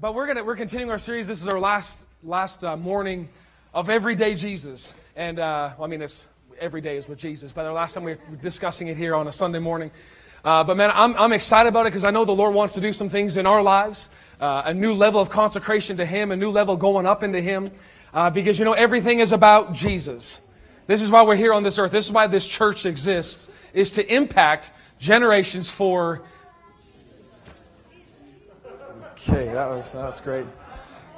but we're gonna we're continuing our series. This is our last last uh, morning of Everyday Jesus, and uh, well, I mean it's every day is with Jesus. But our last time we were discussing it here on a Sunday morning. Uh, but man, I'm I'm excited about it because I know the Lord wants to do some things in our lives, uh, a new level of consecration to Him, a new level going up into Him, uh, because you know everything is about Jesus. This is why we're here on this earth. This is why this church exists, is to impact generations for Okay, that was that's great.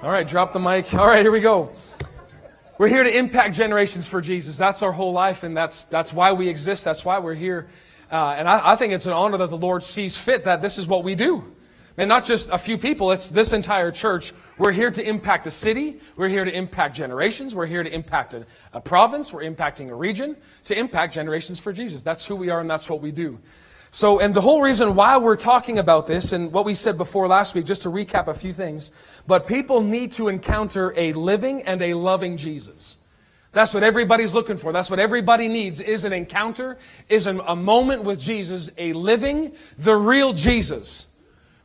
All right, drop the mic. All right, here we go. We're here to impact generations for Jesus. That's our whole life, and that's that's why we exist. That's why we're here. Uh, and I, I think it's an honor that the Lord sees fit that this is what we do. And not just a few people, it's this entire church. We're here to impact a city. We're here to impact generations. We're here to impact a, a province. We're impacting a region to impact generations for Jesus. That's who we are, and that's what we do. So, and the whole reason why we're talking about this and what we said before last week, just to recap a few things, but people need to encounter a living and a loving Jesus. That's what everybody's looking for. That's what everybody needs is an encounter, is an, a moment with Jesus, a living, the real Jesus.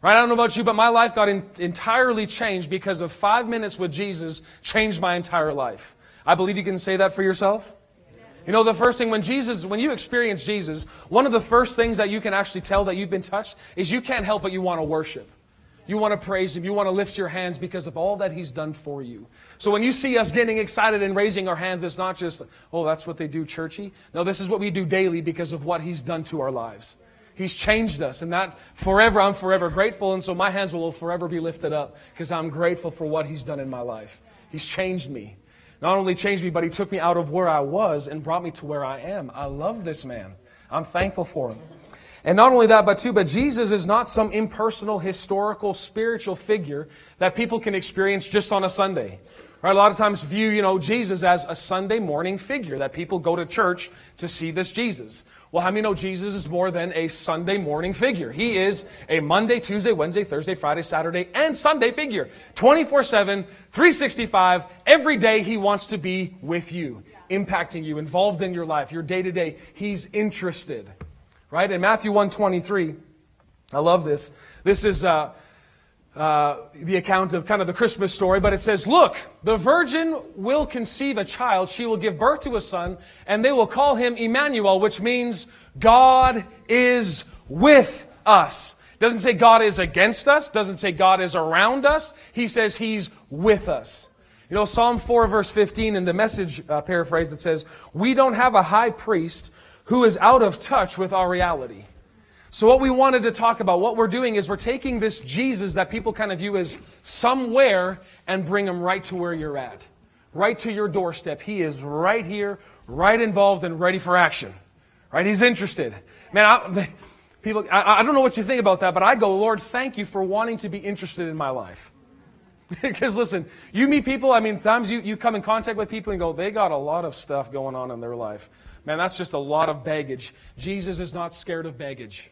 Right? I don't know about you, but my life got in, entirely changed because of five minutes with Jesus changed my entire life. I believe you can say that for yourself. You know, the first thing when Jesus, when you experience Jesus, one of the first things that you can actually tell that you've been touched is you can't help but you want to worship. You want to praise Him. You want to lift your hands because of all that He's done for you. So when you see us getting excited and raising our hands, it's not just, oh, that's what they do churchy. No, this is what we do daily because of what He's done to our lives. He's changed us, and that forever, I'm forever grateful, and so my hands will forever be lifted up because I'm grateful for what He's done in my life. He's changed me not only changed me, but he took me out of where I was and brought me to where I am. I love this man. I'm thankful for him. And not only that, but too, but Jesus is not some impersonal, historical, spiritual figure that people can experience just on a Sunday. Right? A lot of times view, you know, Jesus as a Sunday morning figure that people go to church to see this Jesus. Well, how many know Jesus is more than a Sunday morning figure? He is a Monday, Tuesday, Wednesday, Thursday, Friday, Saturday, and Sunday figure. 24 7, 365. Every day he wants to be with you, impacting you, involved in your life, your day to day. He's interested. Right? In Matthew 123, I love this. This is, uh, uh, the account of kind of the Christmas story, but it says, Look, the virgin will conceive a child. She will give birth to a son, and they will call him Emmanuel, which means God is with us. Doesn't say God is against us, doesn't say God is around us. He says He's with us. You know, Psalm 4, verse 15, in the message uh, paraphrase, that says, We don't have a high priest who is out of touch with our reality. So, what we wanted to talk about, what we're doing is we're taking this Jesus that people kind of view as somewhere and bring him right to where you're at, right to your doorstep. He is right here, right involved, and ready for action. Right? He's interested. Man, I, people, I, I don't know what you think about that, but I go, Lord, thank you for wanting to be interested in my life. because listen, you meet people, I mean, times you, you come in contact with people and go, they got a lot of stuff going on in their life. Man, that's just a lot of baggage. Jesus is not scared of baggage.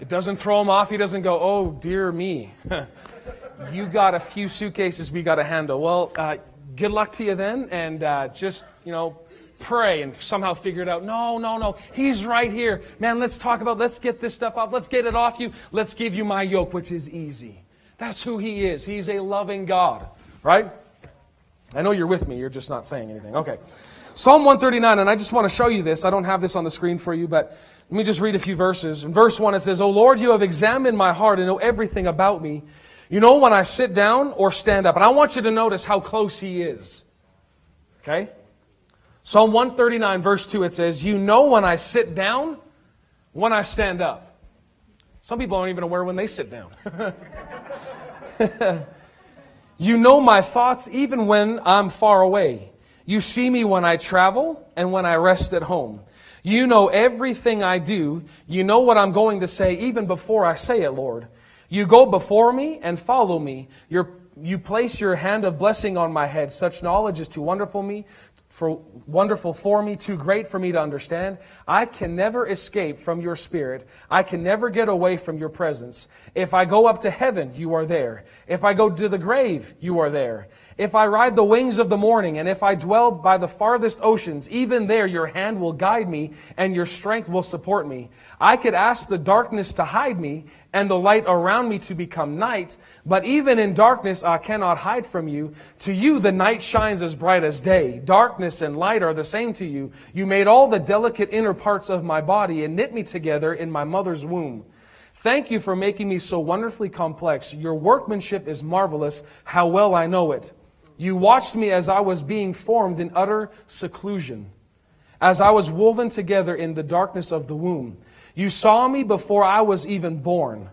It doesn't throw him off. He doesn't go, oh, dear me. you got a few suitcases we got to handle. Well, uh, good luck to you then, and uh, just, you know, pray and somehow figure it out. No, no, no. He's right here. Man, let's talk about, let's get this stuff off. Let's get it off you. Let's give you my yoke, which is easy. That's who he is. He's a loving God, right? I know you're with me. You're just not saying anything. Okay. Psalm 139, and I just want to show you this. I don't have this on the screen for you, but let me just read a few verses. In verse 1, it says, O Lord, you have examined my heart and know everything about me. You know when I sit down or stand up. And I want you to notice how close he is. Okay? Psalm 139, verse 2, it says, You know when I sit down, when I stand up. Some people aren't even aware when they sit down. you know my thoughts even when I'm far away. You see me when I travel and when I rest at home. You know everything I do. You know what I'm going to say even before I say it, Lord. You go before me and follow me. You're, you place your hand of blessing on my head. Such knowledge is too wonderful me, for wonderful for me, too great for me to understand. I can never escape from your spirit. I can never get away from your presence. If I go up to heaven, you are there. If I go to the grave, you are there. If I ride the wings of the morning, and if I dwell by the farthest oceans, even there your hand will guide me, and your strength will support me. I could ask the darkness to hide me, and the light around me to become night, but even in darkness I cannot hide from you. To you the night shines as bright as day. Darkness and light are the same to you. You made all the delicate inner parts of my body and knit me together in my mother's womb. Thank you for making me so wonderfully complex. Your workmanship is marvelous. How well I know it. You watched me as I was being formed in utter seclusion, as I was woven together in the darkness of the womb. You saw me before I was even born.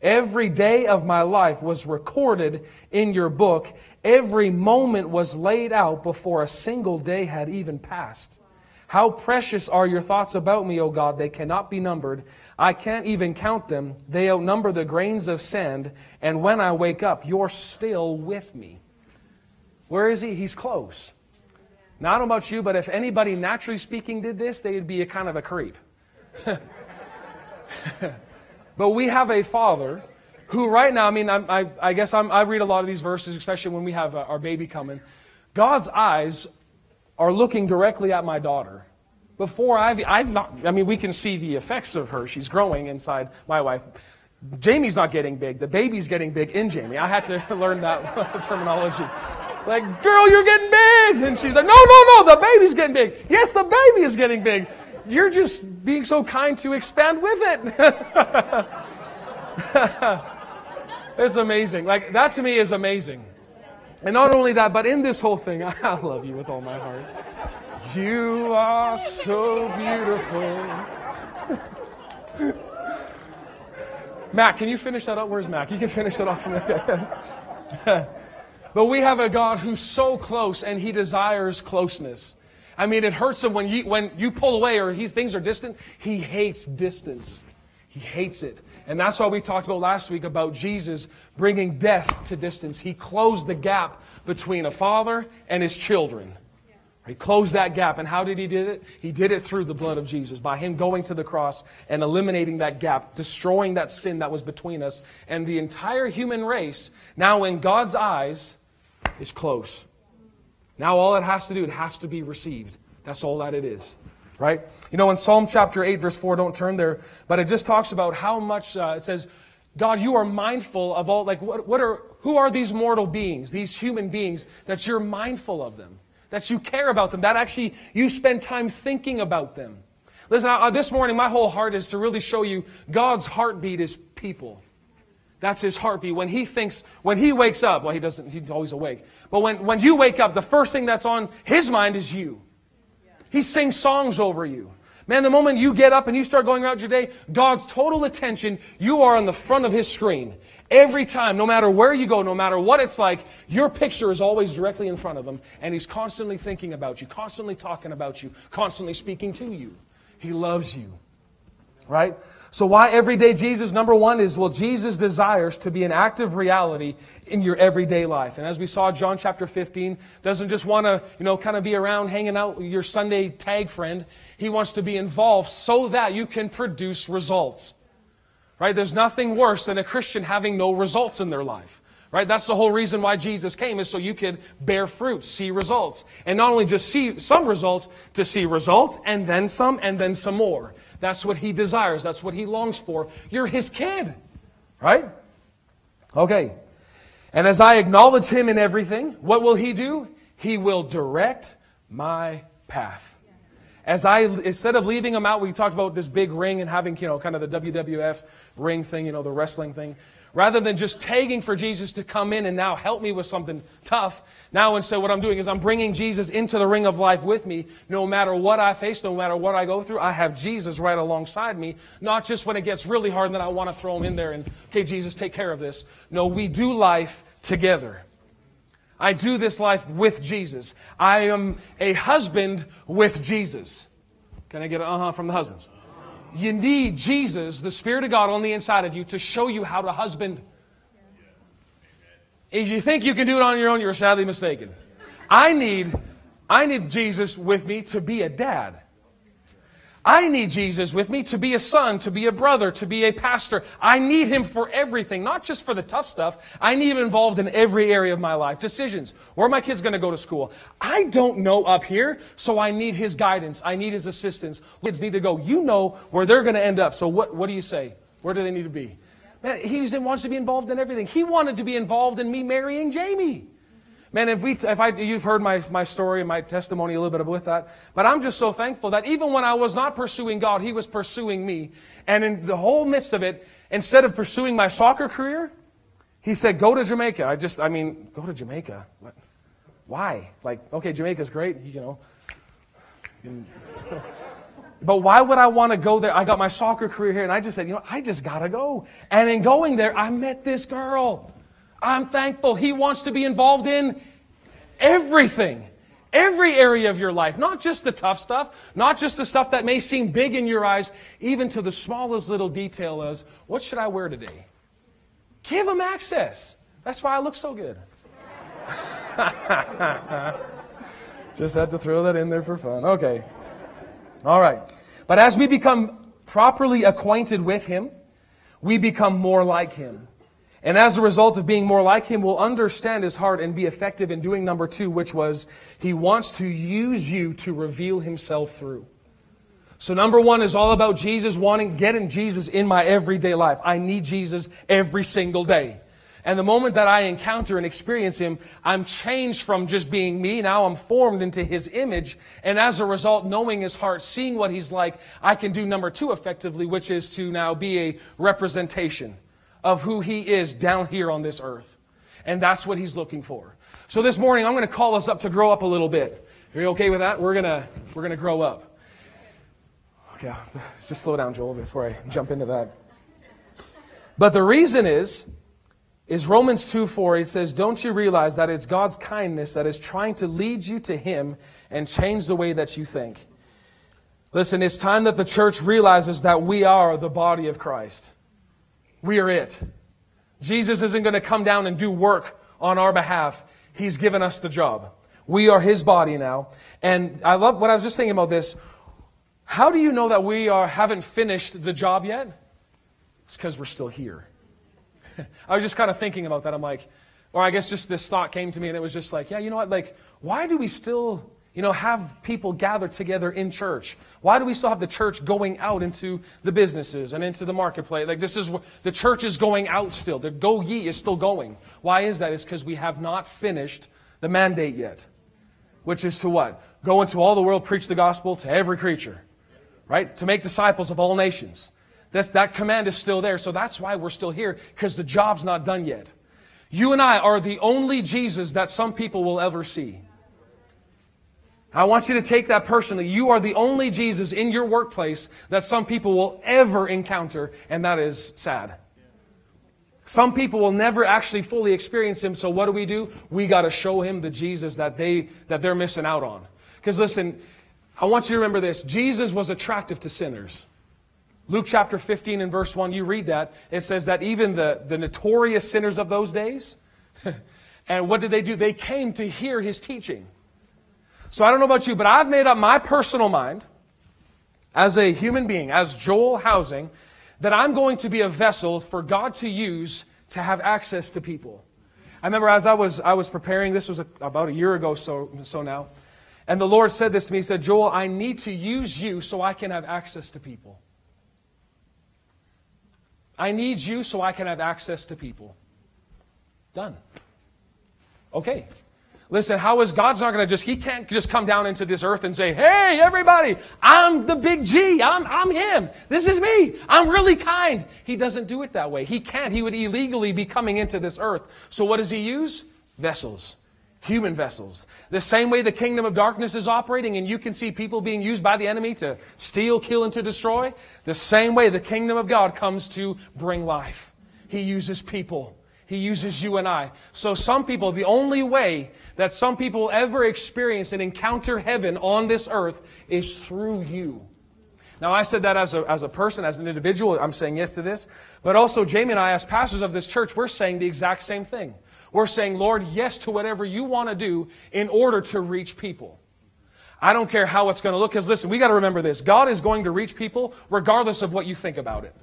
Every day of my life was recorded in your book. Every moment was laid out before a single day had even passed. How precious are your thoughts about me, O God. They cannot be numbered. I can't even count them. They outnumber the grains of sand. And when I wake up, you're still with me. Where is he? He's close. Now, I don't know about you, but if anybody naturally speaking did this, they'd be a kind of a creep. but we have a father who, right now, I mean, I, I, I guess I'm, i read a lot of these verses, especially when we have uh, our baby coming. God's eyes are looking directly at my daughter. Before I've, I've not, I mean, we can see the effects of her. She's growing inside my wife. Jamie's not getting big. The baby's getting big in Jamie. I had to learn that terminology. Like, girl, you're getting big. And she's like, no, no, no, the baby's getting big. Yes, the baby is getting big. You're just being so kind to expand with it. it's amazing. Like, that to me is amazing. And not only that, but in this whole thing, I love you with all my heart. You are so beautiful. Mac, can you finish that up? Where's Mac? You can finish that off from there. But we have a God who's so close and he desires closeness. I mean, it hurts him when you, when you pull away or he's, things are distant. He hates distance. He hates it. And that's why we talked about last week about Jesus bringing death to distance. He closed the gap between a father and his children. He closed that gap. And how did he do it? He did it through the blood of Jesus, by him going to the cross and eliminating that gap, destroying that sin that was between us. And the entire human race, now in God's eyes, is close. Now all it has to do, it has to be received. That's all that it is. Right? You know, in Psalm chapter 8, verse 4, don't turn there, but it just talks about how much, uh, it says, God, you are mindful of all, like, what, what are, who are these mortal beings, these human beings, that you're mindful of them, that you care about them, that actually you spend time thinking about them. Listen, uh, this morning, my whole heart is to really show you God's heartbeat is people. That's his heartbeat. When he thinks, when he wakes up, well, he doesn't, he's always awake. But when, when you wake up, the first thing that's on his mind is you. He sings songs over you. Man, the moment you get up and you start going out your day, God's total attention, you are on the front of his screen. Every time, no matter where you go, no matter what it's like, your picture is always directly in front of him. And he's constantly thinking about you, constantly talking about you, constantly speaking to you. He loves you. Right? So why everyday Jesus? Number one is, well, Jesus desires to be an active reality in your everyday life. And as we saw, John chapter 15 doesn't just want to, you know, kind of be around hanging out with your Sunday tag friend. He wants to be involved so that you can produce results. Right? There's nothing worse than a Christian having no results in their life. Right? That's the whole reason why Jesus came is so you could bear fruit, see results. And not only just see some results, to see results and then some and then some more. That's what he desires. That's what he longs for. You're his kid. Right? Okay. And as I acknowledge him in everything, what will he do? He will direct my path. As I, instead of leaving him out, we talked about this big ring and having, you know, kind of the WWF ring thing, you know, the wrestling thing. Rather than just tagging for Jesus to come in and now help me with something tough, now instead what I'm doing is I'm bringing Jesus into the ring of life with me. No matter what I face, no matter what I go through, I have Jesus right alongside me. Not just when it gets really hard and then I want to throw him in there and, okay, Jesus, take care of this. No, we do life together. I do this life with Jesus. I am a husband with Jesus. Can I get an uh-huh from the husbands? You need Jesus, the Spirit of God on the inside of you, to show you how to husband. If you think you can do it on your own, you're sadly mistaken. I need I need Jesus with me to be a dad. I need Jesus with me to be a son, to be a brother, to be a pastor. I need him for everything, not just for the tough stuff. I need him involved in every area of my life. Decisions. Where are my kids going to go to school? I don't know up here, so I need his guidance. I need his assistance. Kids need to go. You know where they're going to end up. So what, what do you say? Where do they need to be? Man, he wants to be involved in everything. He wanted to be involved in me marrying Jamie. Man, if we, if I, you've heard my, my story and my testimony a little bit with that, but I'm just so thankful that even when I was not pursuing God, He was pursuing me. And in the whole midst of it, instead of pursuing my soccer career, He said, go to Jamaica. I just, I mean, go to Jamaica. What? Why? Like, okay, Jamaica's great, you know. But why would I want to go there? I got my soccer career here, and I just said, you know, I just gotta go. And in going there, I met this girl. I'm thankful He wants to be involved in everything. Every area of your life, not just the tough stuff, not just the stuff that may seem big in your eyes, even to the smallest little detail as, what should I wear today? Give him access. That's why I look so good. just had to throw that in there for fun. Okay. All right. But as we become properly acquainted with him, we become more like him. And as a result of being more like him, will understand his heart and be effective in doing number two, which was he wants to use you to reveal himself through. So number one is all about Jesus wanting, getting Jesus in my everyday life. I need Jesus every single day. And the moment that I encounter and experience Him, I'm changed from just being me. Now I'm formed into His image. And as a result, knowing His heart, seeing what He's like, I can do number two effectively, which is to now be a representation of who He is down here on this earth. And that's what He's looking for. So this morning, I'm going to call us up to grow up a little bit. Are you okay with that? We're going to, we're going to grow up. Okay, just slow down, Joel, before I jump into that. But the reason is, is Romans 2 4. It says, Don't you realize that it's God's kindness that is trying to lead you to Him and change the way that you think? Listen, it's time that the church realizes that we are the body of Christ. We are it. Jesus isn't going to come down and do work on our behalf. He's given us the job. We are His body now. And I love what I was just thinking about this. How do you know that we are, haven't finished the job yet? It's because we're still here. I was just kind of thinking about that. I'm like, or I guess just this thought came to me and it was just like, yeah, you know what? Like, why do we still you know, have people gather together in church? Why do we still have the church going out into the businesses and into the marketplace? Like this is the church is going out still. The go ye is still going. Why is that? It's because we have not finished the mandate yet. Which is to what? Go into all the world, preach the gospel to every creature. Right? To make disciples of all nations. That's, that command is still there. So that's why we're still here, because the job's not done yet. You and I are the only Jesus that some people will ever see. I want you to take that personally. You are the only Jesus in your workplace that some people will ever encounter, and that is sad. Some people will never actually fully experience him, so what do we do? We got to show him the Jesus that they that they're missing out on. Because listen, I want you to remember this. Jesus was attractive to sinners. Luke chapter 15 and verse 1, you read that. It says that even the, the notorious sinners of those days, and what did they do? They came to hear his teaching. So I don't know about you, but I've made up my personal mind as a human being, as Joel Housing, that I'm going to be a vessel for God to use to have access to people. I remember as I was, I was preparing, this was a, about a year ago so, so now, and the Lord said this to me. He said, Joel, I need to use you so I can have access to people. I need you so I can have access to people. Done. Okay. Listen, how is God's not going to just, He can't just come down into this earth and say, hey, everybody, I'm the big G. I'm, I'm Him. This is me. I'm really kind. He doesn't do it that way. He can't. He would illegally be coming into this earth. So what does He use? Vessels. Human vessels. The same way the kingdom of darkness is operating and you can see people being used by the enemy to steal, kill, and to destroy. The same way the kingdom of God comes to bring life. He uses people. He uses you and I. So some people, the only way that some people ever experience and encounter heaven on this earth is through you. Now, I said that as a, as a person, as an individual, I'm saying yes to this. But also, Jamie and I, as pastors of this church, we're saying the exact same thing. We're saying, Lord, yes to whatever you want to do in order to reach people. I don't care how it's going to look. Because listen, we got to remember this God is going to reach people regardless of what you think about it.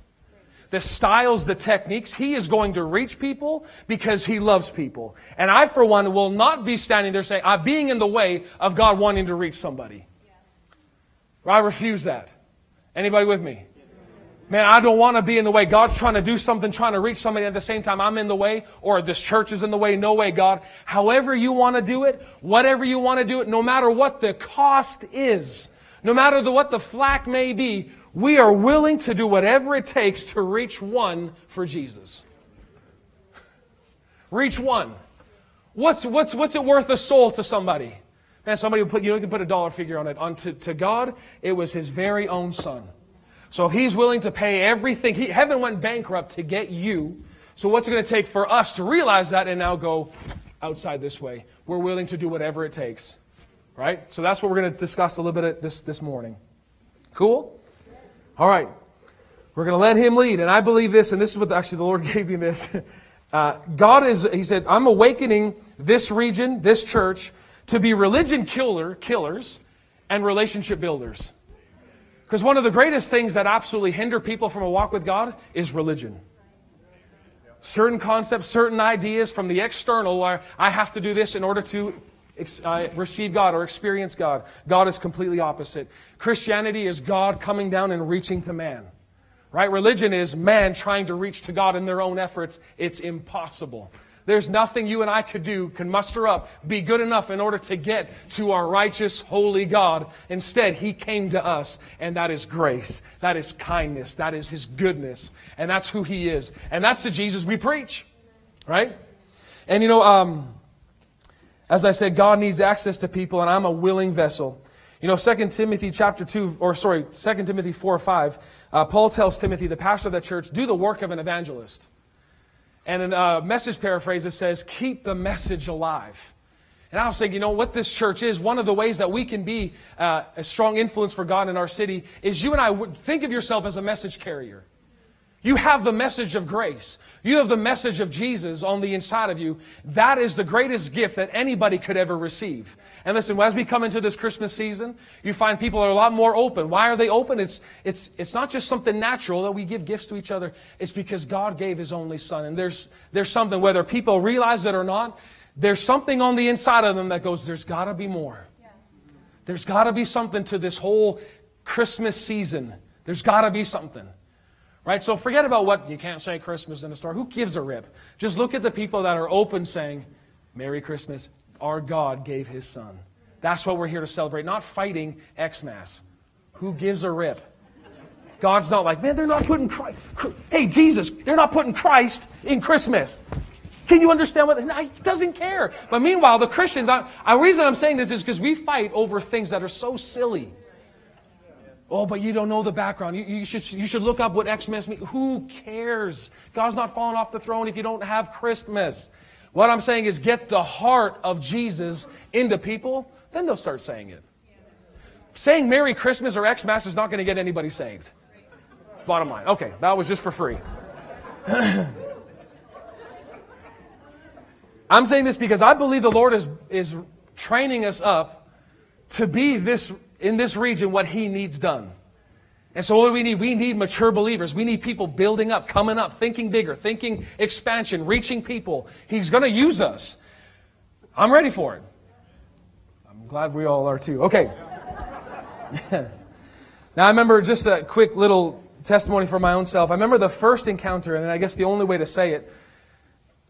The styles, the techniques, He is going to reach people because He loves people. And I, for one, will not be standing there saying, I'm being in the way of God wanting to reach somebody. I refuse that. Anybody with me? Man, I don't want to be in the way. God's trying to do something, trying to reach somebody at the same time. I'm in the way, or this church is in the way. No way, God. However you want to do it, whatever you want to do it, no matter what the cost is, no matter the, what the flack may be, we are willing to do whatever it takes to reach one for Jesus. Reach one. What's, what's, what's it worth a soul to somebody? Man, somebody put, you know, you can put a dollar figure on it. On to, to God, it was his very own son. So if he's willing to pay everything, he, heaven went bankrupt to get you. So what's it going to take for us to realize that and now go outside this way? We're willing to do whatever it takes. Right? So that's what we're going to discuss a little bit this, this morning. Cool? All right. We're going to let him lead. And I believe this, and this is what actually the Lord gave me this. Uh, God is, he said, I'm awakening this region, this church, to be religion killer, killers and relationship builders. Because one of the greatest things that absolutely hinder people from a walk with God is religion. Certain concepts, certain ideas from the external, I have to do this in order to uh, receive God or experience God. God is completely opposite. Christianity is God coming down and reaching to man. Right? Religion is man trying to reach to God in their own efforts. It's impossible. There's nothing you and I could do, can muster up, be good enough in order to get to our righteous, holy God. Instead, He came to us, and that is grace. That is kindness. That is His goodness. And that's who He is. And that's the Jesus we preach. Right? And you know, um, as I said, God needs access to people, and I'm a willing vessel. You know, 2 Timothy chapter 2, or sorry, 2 Timothy 4 or 5, uh, Paul tells Timothy, the pastor of the church, do the work of an evangelist. And a message paraphrase, that says, keep the message alive. And I was thinking, you know, what this church is, one of the ways that we can be uh, a strong influence for God in our city is you and I would think of yourself as a message carrier. You have the message of grace. You have the message of Jesus on the inside of you. That is the greatest gift that anybody could ever receive. And listen, as we come into this Christmas season, you find people are a lot more open. Why are they open? It's, it's, it's not just something natural that we give gifts to each other. It's because God gave His only Son. And there's, there's something, whether people realize it or not, there's something on the inside of them that goes, there's gotta be more. There's gotta be something to this whole Christmas season. There's gotta be something. Right? So forget about what you can't say Christmas in a store. Who gives a rip? Just look at the people that are open saying, Merry Christmas. Our God gave his son. That's what we're here to celebrate, not fighting Xmas. Who gives a rip? God's not like, man, they're not putting Christ. Hey, Jesus, they're not putting Christ in Christmas. Can you understand what? No, he doesn't care. But meanwhile, the Christians, I, the reason I'm saying this is because we fight over things that are so silly. Oh, but you don't know the background. You, you, should, you should look up what Xmas means. Who cares? God's not falling off the throne if you don't have Christmas. What I'm saying is get the heart of Jesus into people, then they'll start saying it. Saying Merry Christmas or Xmas is not going to get anybody saved. Bottom line. Okay, that was just for free. I'm saying this because I believe the Lord is, is training us up to be this in this region what He needs done. And so what do we need? We need mature believers. We need people building up, coming up, thinking bigger, thinking expansion, reaching people. He's going to use us. I'm ready for it. I'm glad we all are too. Okay. now I remember just a quick little testimony for my own self. I remember the first encounter, and I guess the only way to say it,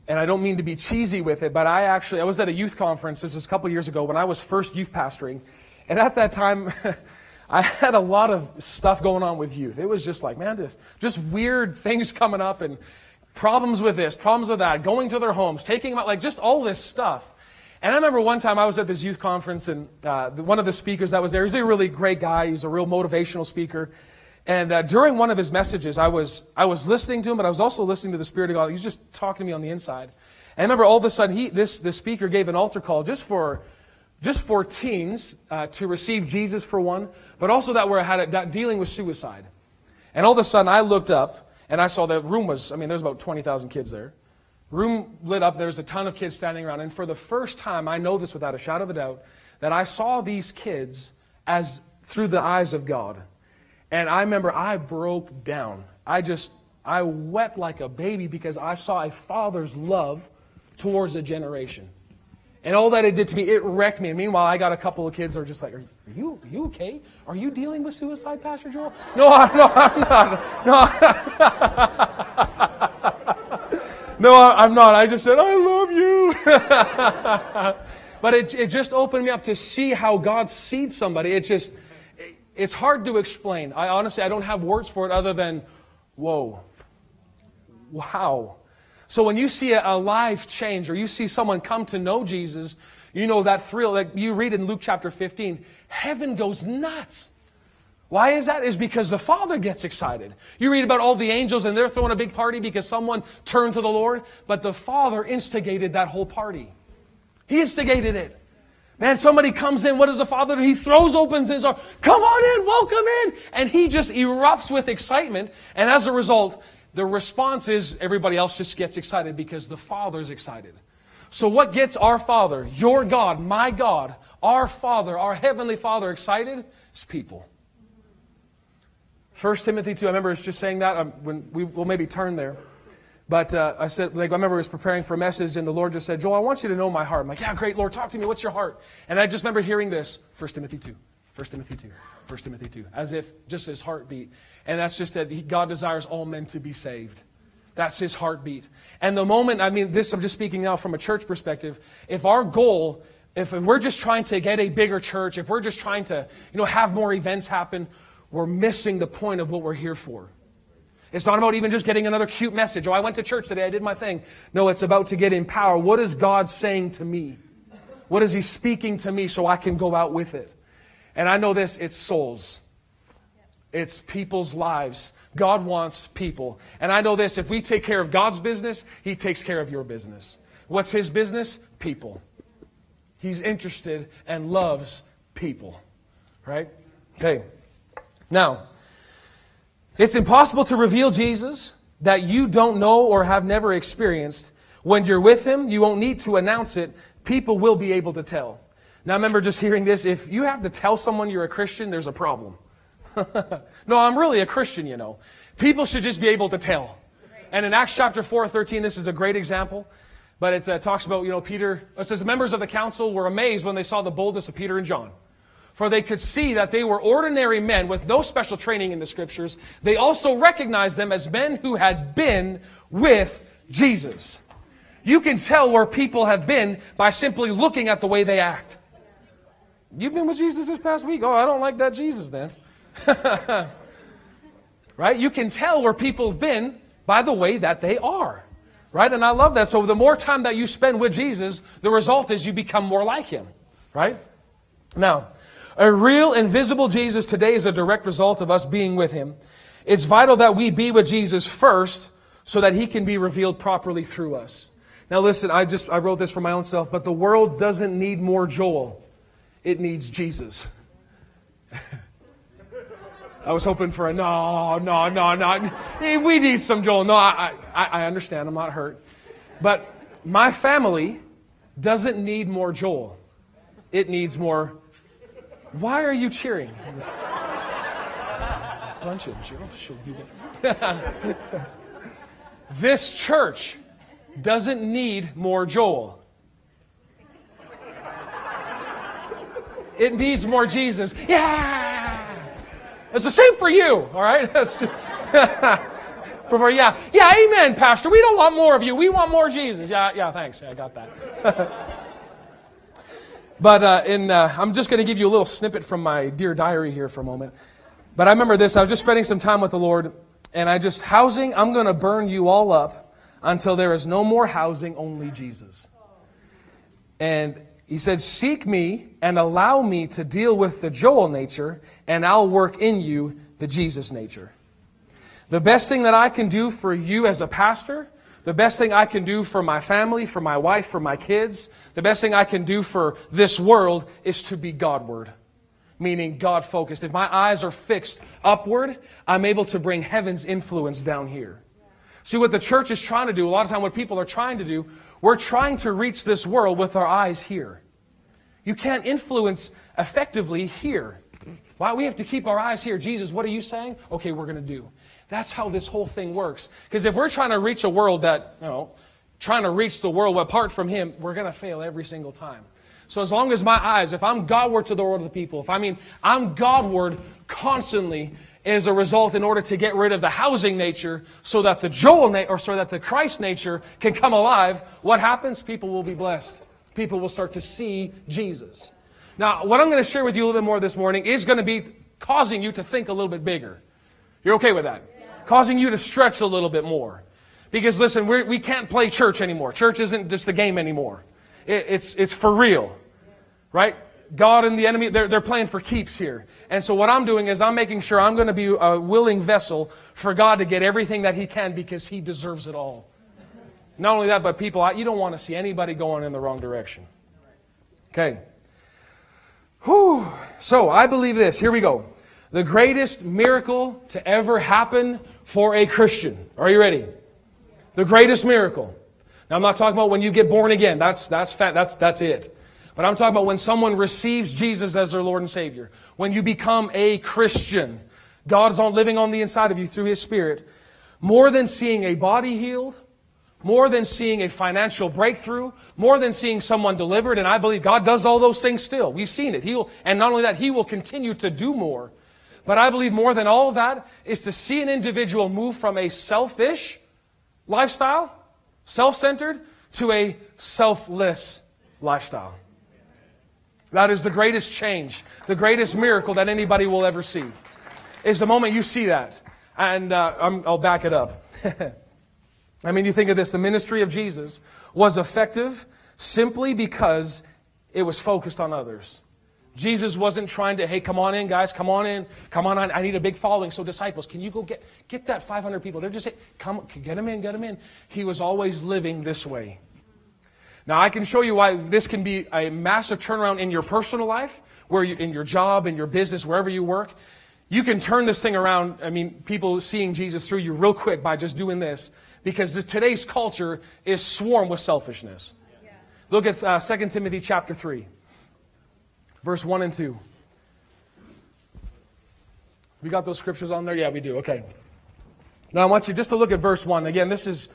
and I don't mean to be cheesy with it, but I actually I was at a youth conference. This was a couple years ago when I was first youth pastoring, and at that time, I had a lot of stuff going on with youth. It was just like, man, just, just weird things coming up and problems with this, problems with that, going to their homes, taking them out, like just all this stuff. And I remember one time I was at this youth conference, and uh, one of the speakers that was there, he's a really great guy. He's a real motivational speaker. And uh, during one of his messages, I was, I was listening to him, but I was also listening to the Spirit of God. He was just talking to me on the inside. And I remember all of a sudden, he, this, this speaker gave an altar call just for just for teens uh, to receive Jesus for one, but also that we're had that dealing with suicide. And all of a sudden, I looked up and I saw the room was, I mean, there's about 20,000 kids there. Room lit up, there's a ton of kids standing around. And for the first time, I know this without a shadow of a doubt, that I saw these kids as through the eyes of God. And I remember I broke down. I just, I wept like a baby because I saw a father's love towards a generation. And all that it did to me, it wrecked me. And meanwhile, I got a couple of kids that are just like, Are you, are you okay? Are you dealing with suicide, Pastor Joel? No, I, no, I'm not. No, no, I'm not. I just said, I love you. but it, it just opened me up to see how God sees somebody. It just, it, it's hard to explain. I honestly, I don't have words for it other than, whoa, wow. So when you see a, life change or you see someone come to know Jesus, you know that thrill. Like you read in Luke chapter 15, heaven goes nuts. Why is that? Is because the Father gets excited. You read about all the angels and they're throwing a big party because someone turned to the Lord, but the Father instigated that whole party. He instigated it. Man, somebody comes in, what does the Father do? He throws open his arms, come on in, welcome in. And he just erupts with excitement. And as a result, the response is everybody else just gets excited because the Father's excited. So, what gets our Father, your God, my God, our Father, our Heavenly Father excited is people. 1 Timothy 2, I remember it's just saying that um, when we will maybe turn there. But uh, I said, like, I remember I was preparing for a message, and the Lord just said, Joel, I want you to know my heart. I'm like, yeah, great, Lord, talk to me. What's your heart? And I just remember hearing this 1 Timothy 2. 1 Timothy 2. 1 Timothy 2. As if just his heartbeat. And that's just that he, God desires all men to be saved. That's his heartbeat. And the moment, I mean, this, I'm just speaking now from a church perspective. If our goal, if we're just trying to get a bigger church, if we're just trying to, you know, have more events happen, we're missing the point of what we're here for. It's not about even just getting another cute message. Oh, I went to church today. I did my thing. No, it's about to get in power. What is God saying to me? What is He speaking to me so I can go out with it? And I know this, it's souls. It's people's lives. God wants people. And I know this if we take care of God's business, He takes care of your business. What's His business? People. He's interested and loves people. Right? Okay. Now, it's impossible to reveal Jesus that you don't know or have never experienced. When you're with Him, you won't need to announce it. People will be able to tell. Now, I remember just hearing this. If you have to tell someone you're a Christian, there's a problem. no, I'm really a Christian, you know. People should just be able to tell. And in Acts chapter 4, 13, this is a great example. But it uh, talks about, you know, Peter, it says the members of the council were amazed when they saw the boldness of Peter and John. For they could see that they were ordinary men with no special training in the scriptures. They also recognized them as men who had been with Jesus. You can tell where people have been by simply looking at the way they act. You've been with Jesus this past week? Oh, I don't like that Jesus then. right? You can tell where people have been by the way that they are. Right? And I love that. So the more time that you spend with Jesus, the result is you become more like him. Right? Now, a real invisible Jesus today is a direct result of us being with him. It's vital that we be with Jesus first so that he can be revealed properly through us. Now listen, I just I wrote this for my own self, but the world doesn't need more Joel. It needs Jesus. I was hoping for a no, no, no, no. Eh, we need some Joel. No, I, I, I understand. I'm not hurt. But my family doesn't need more Joel. It needs more. Why are you cheering? Bunch of Joel. this church doesn't need more Joel. It needs more Jesus. Yeah! It's the same for you, all right? for, yeah, yeah, amen, Pastor. We don't want more of you. We want more Jesus. Yeah, yeah, thanks. Yeah, I got that. but uh, in, uh, I'm just going to give you a little snippet from my dear diary here for a moment. But I remember this. I was just spending some time with the Lord, and I just, housing, I'm going to burn you all up until there is no more housing, only Jesus. And he said, Seek me and allow me to deal with the Joel nature, and I'll work in you the Jesus nature. The best thing that I can do for you as a pastor, the best thing I can do for my family, for my wife, for my kids, the best thing I can do for this world is to be Godward, meaning God focused. If my eyes are fixed upward, I'm able to bring heaven's influence down here. See what the church is trying to do, a lot of time what people are trying to do, we're trying to reach this world with our eyes here. You can't influence effectively here. Why we have to keep our eyes here. Jesus, what are you saying? Okay, we're going to do. That's how this whole thing works. Because if we're trying to reach a world that, you know, trying to reach the world apart from Him, we're going to fail every single time. So as long as my eyes, if I'm Godward to the world of the people, if I mean I'm Godward constantly as a result in order to get rid of the housing nature so that the Joel na- or so that the Christ nature can come alive, what happens? People will be blessed. People will start to see Jesus. Now, what I'm going to share with you a little bit more this morning is going to be causing you to think a little bit bigger. You're okay with that? Causing you to stretch a little bit more. Because listen, we're, we can not play church anymore. Church isn't just a game anymore. It, it's, it's for real. Right? God and the enemy, they're, they're playing for keeps here. And so what I'm doing is I'm making sure I'm going to be a willing vessel for God to get everything that He can because He deserves it all. Not only that, but people, you don't want to see anybody going in the wrong direction. Okay. Whew. So I believe this. Here we go. The greatest miracle to ever happen for a Christian. Are you ready? The greatest miracle. Now I'm not talking about when you get born again. That's, that's, that's, that's it. But I'm talking about when someone receives Jesus as their Lord and Savior. When you become a Christian. God is on, living on the inside of you through His Spirit. More than seeing a body healed, more than seeing a financial breakthrough, more than seeing someone delivered, and I believe God does all those things still. We've seen it. He will, and not only that, He will continue to do more. But I believe more than all of that is to see an individual move from a selfish lifestyle, self-centered, to a selfless lifestyle. That is the greatest change, the greatest miracle that anybody will ever see. Is the moment you see that. And uh, i will back it up. I mean, you think of this the ministry of Jesus was effective simply because it was focused on others. Jesus wasn't trying to, hey, come on in, guys, come on in, come on in. I need a big following. So, disciples, can you go get, get that 500 people? They're just saying, come, get them in, get them in. He was always living this way. Now, I can show you why this can be a massive turnaround in your personal life, where you, in your job, in your business, wherever you work. You can turn this thing around. I mean, people seeing Jesus through you real quick by just doing this, because the, today's culture is swarmed with selfishness. Yeah. Look at uh, 2 Timothy chapter 3, verse 1 and 2. We got those scriptures on there? Yeah, we do. Okay. Now I want you just to look at verse 1. Again, this is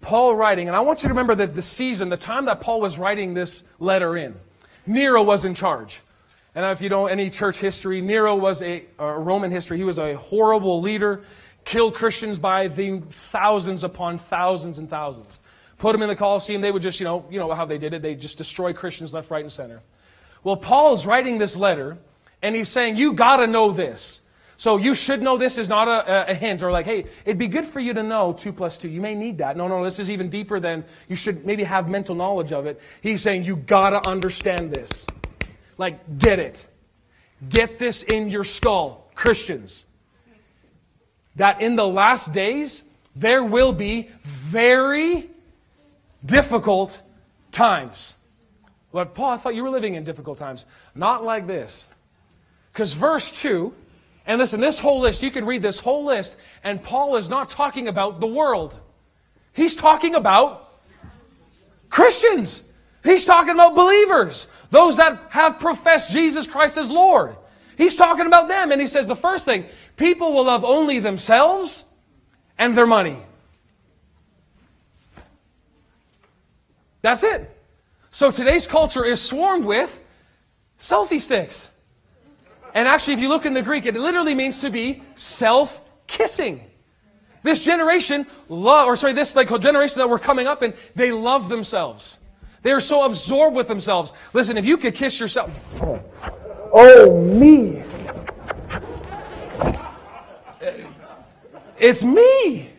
Paul writing, and I want you to remember that the season, the time that Paul was writing this letter in, Nero was in charge. And if you know any church history, Nero was a, a Roman history. He was a horrible leader, killed Christians by the thousands upon thousands and thousands. Put them in the Colosseum, they would just, you know, you know how they did it. They just destroy Christians left, right, and center. Well, Paul's writing this letter, and he's saying, you gotta know this. So you should know this is not a, a, hint or like, hey, it'd be good for you to know 2 plus 2. You may need that. No, no, this is even deeper than you should maybe have mental knowledge of it. He's saying you gotta understand this. Like, get it. Get this in your skull, Christians. That in the last days, there will be very difficult times. But Paul, I thought you were living in difficult times. Not like this. Because verse 2 and listen, this whole list, you can read this whole list, and Paul is not talking about the world. He's talking about Christians. He's talking about believers, those that have professed Jesus Christ as Lord. He's talking about them, and he says the first thing people will love only themselves and their money. That's it. So today's culture is swarmed with selfie sticks. And actually, if you look in the Greek, it literally means to be self kissing. This generation love, or sorry, this like generation that we're coming up in, they love themselves. They are so absorbed with themselves. Listen, if you could kiss yourself, oh me, it's me.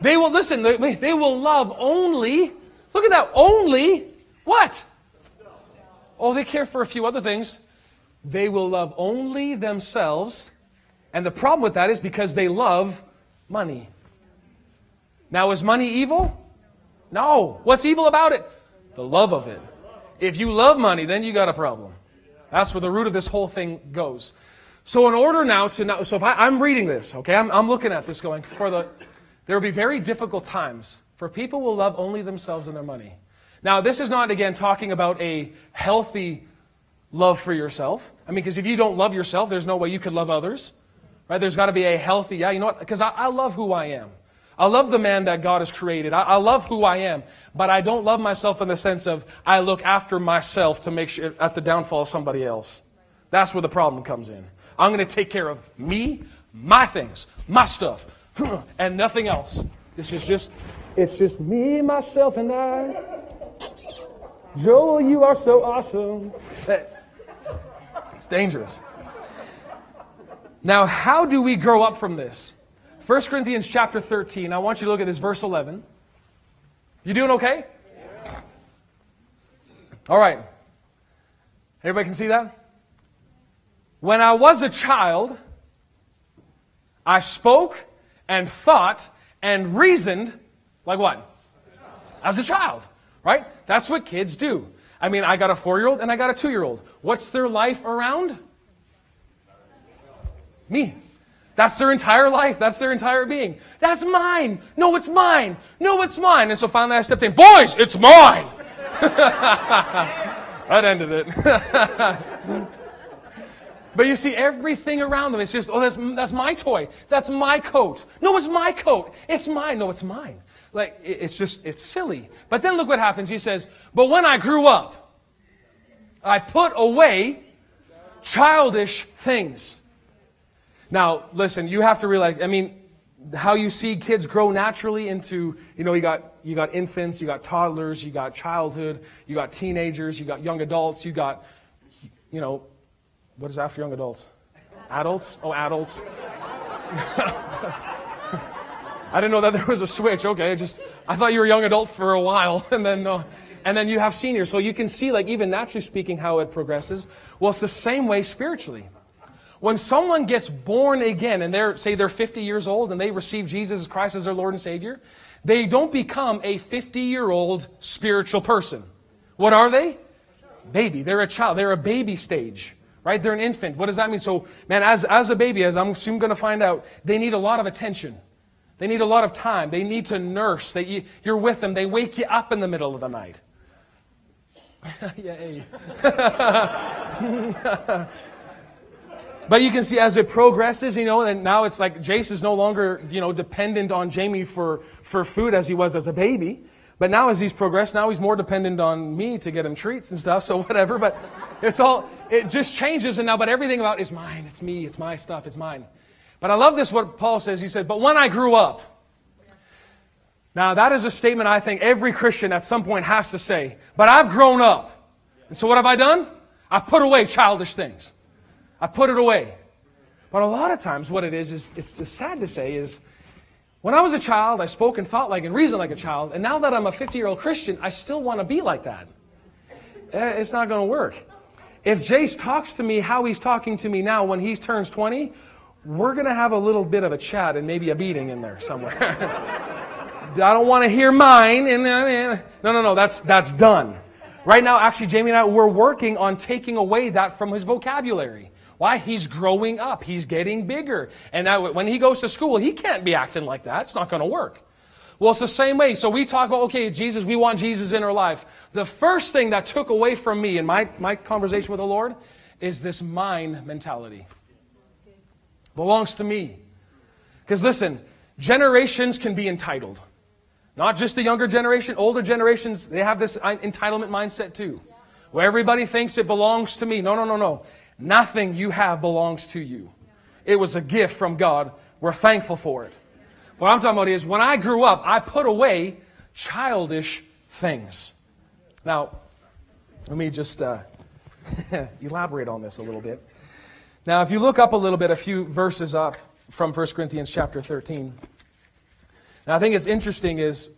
They will listen. They, will love only. Look at that. Only what? Oh, they care for a few other things they will love only themselves. And the problem with that is because they love money. Now, is money evil? No. What's evil about it? The love of it. If you love money, then you got a problem. That's where the root of this whole thing goes. So, in order now to now, so if I, am reading this, okay, I'm, I'm looking at this going, for the, there will be very difficult times for people will love only themselves and their money. Now, this is not, again, talking about a healthy love for yourself. I mean, because if you don't love yourself, there's no way you could love others. Right? There's got to be a healthy, yeah, you know what? Because I, I love who I am. I love the man that God has created. I, I, love who I am. But I don't love myself in the sense of I look after myself to make sure at the downfall of somebody else. That's where the problem comes in. I'm going to take care of me, my things, my stuff, and nothing else. This is just, it's just me, myself, and I. Joel, you are so awesome. It's dangerous. Now, how do we grow up from this? 1 Corinthians chapter 13. I want you to look at this, verse 11. You doing okay? All right. Everybody can see that? When I was a child, I spoke and thought and reasoned like what? As a child, right? That's what kids do. I mean, I got a four year old and I got a two year old. What's their life around? Me. That's their entire life. That's their entire being. That's mine. No, it's mine. No, it's mine. And so finally I stepped in. Boys, it's mine. that ended it. But you see, everything around them, it's just, oh, that's, that's my toy. That's my coat. No, it's my coat. It's mine. No, it's mine. Like, it's just, it's silly. But then look what happens. He says, but when I grew up, I put away childish things. Now, listen, you have to realize, I mean, how you see kids grow naturally into, you know, you got, you got infants, you got toddlers, you got childhood, you got teenagers, you got young adults, you got, you know, what is after young adults? Adults? Oh, adults. I didn't know that there was a switch. Okay, just I thought you were a young adult for a while, and then uh, and then you have seniors. So you can see, like even naturally speaking, how it progresses. Well, it's the same way spiritually. When someone gets born again, and they're say they're 50 years old, and they receive Jesus Christ as their Lord and Savior, they don't become a 50 year old spiritual person. What are they? Baby. They're a child. They're a baby stage right? They're an infant. What does that mean? So, man, as, as a baby, as I'm soon going to find out, they need a lot of attention. They need a lot of time. They need to nurse. They, you're with them. They wake you up in the middle of the night. Yay. but you can see as it progresses, you know, and now it's like Jace is no longer, you know, dependent on Jamie for, for food as he was as a baby. But now as he's progressed, now he's more dependent on me to get him treats and stuff, so whatever. But it's all, it just changes and now, but everything about is mine. It's me. It's my stuff. It's mine. But I love this, what Paul says. He said, but when I grew up, now that is a statement I think every Christian at some point has to say, but I've grown up. And so what have I done? I've put away childish things. I put it away. But a lot of times what it is, is it's, it's sad to say is, when I was a child, I spoke and thought like and reasoned like a child, and now that I'm a 50 year old Christian, I still want to be like that. Eh, it's not going to work. If Jace talks to me how he's talking to me now when he turns 20, we're going to have a little bit of a chat and maybe a beating in there somewhere. I don't want to hear mine. And, uh, no, no, no, that's, that's done. Right now, actually, Jamie and I, we're working on taking away that from his vocabulary. Why? He's growing up. He's getting bigger. And now when he goes to school, he can't be acting like that. It's not going to work. Well, it's the same way. So we talk about, okay, Jesus, we want Jesus in our life. The first thing that took away from me in my, my conversation with the Lord is this mine mentality. Belongs to me. Because listen, generations can be entitled. Not just the younger generation, older generations, they have this entitlement mindset too. Where everybody thinks it belongs to me. No, no, no, no. Nothing you have belongs to you. It was a gift from God. We're thankful for it. What I'm talking about is when I grew up, I put away childish things. Now, let me just uh, elaborate on this a little bit. Now, if you look up a little bit, a few verses up from 1 Corinthians chapter 13, now I think it's interesting is,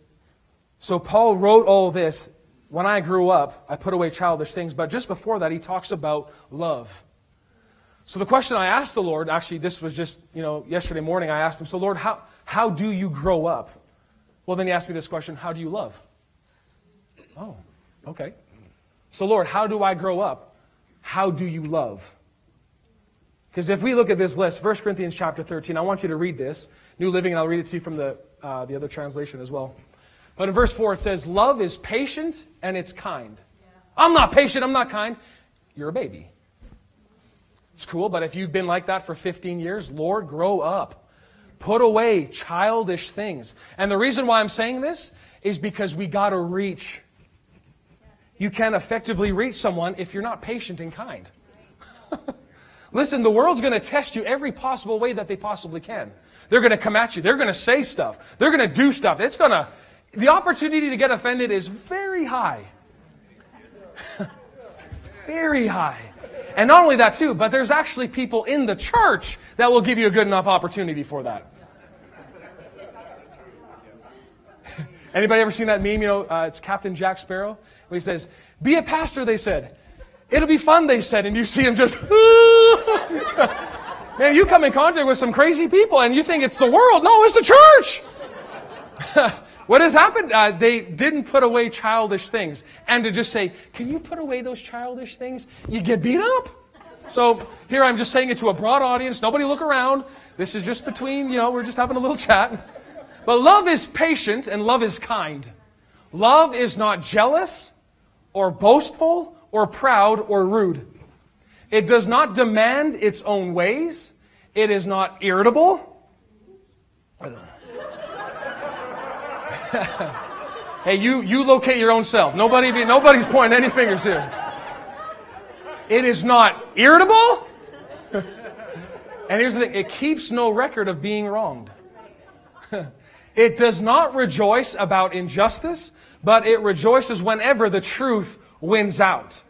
so Paul wrote all this, when I grew up, I put away childish things, but just before that, he talks about love. So the question I asked the Lord, actually, this was just, you know, yesterday morning, I asked him, so Lord, how, how do you grow up? Well, then he asked me this question, how do you love? Oh, okay. So Lord, how do I grow up? How do you love? Because if we look at this list, 1 Corinthians chapter 13, I want you to read this. New Living, and I'll read it to you from the, uh, the other translation as well. But in verse 4, it says, Love is patient and it's kind. I'm not patient, I'm not kind. you're a baby. It's cool, but if you've been like that for 15 years, Lord, grow up. Put away childish things. And the reason why I'm saying this is because we got to reach. You can't effectively reach someone if you're not patient and kind. Listen, the world's going to test you every possible way that they possibly can. They're going to come at you. They're going to say stuff. They're going to do stuff. It's going to, the opportunity to get offended is very high. very high. And not only that, too, but there's actually people in the church that will give you a good enough opportunity for that. Anybody ever seen that meme? You know, uh, it's Captain Jack Sparrow. Where he says, Be a pastor, they said. It'll be fun, they said. And you see him just, man, you come in contact with some crazy people and you think it's the world. No, it's the church. what has happened? Uh, they didn't put away childish things. And to just say, Can you put away those childish things? You get beat up. So here I'm just saying it to a broad audience. Nobody look around. This is just between, you know, we're just having a little chat. But love is patient and love is kind. Love is not jealous or boastful or proud or rude. It does not demand its own ways. It is not irritable. hey, you, you locate your own self. Nobody be, nobody's pointing any fingers here. It is not irritable. and here's the thing it keeps no record of being wronged. It does not rejoice about injustice, but it rejoices whenever the truth wins out.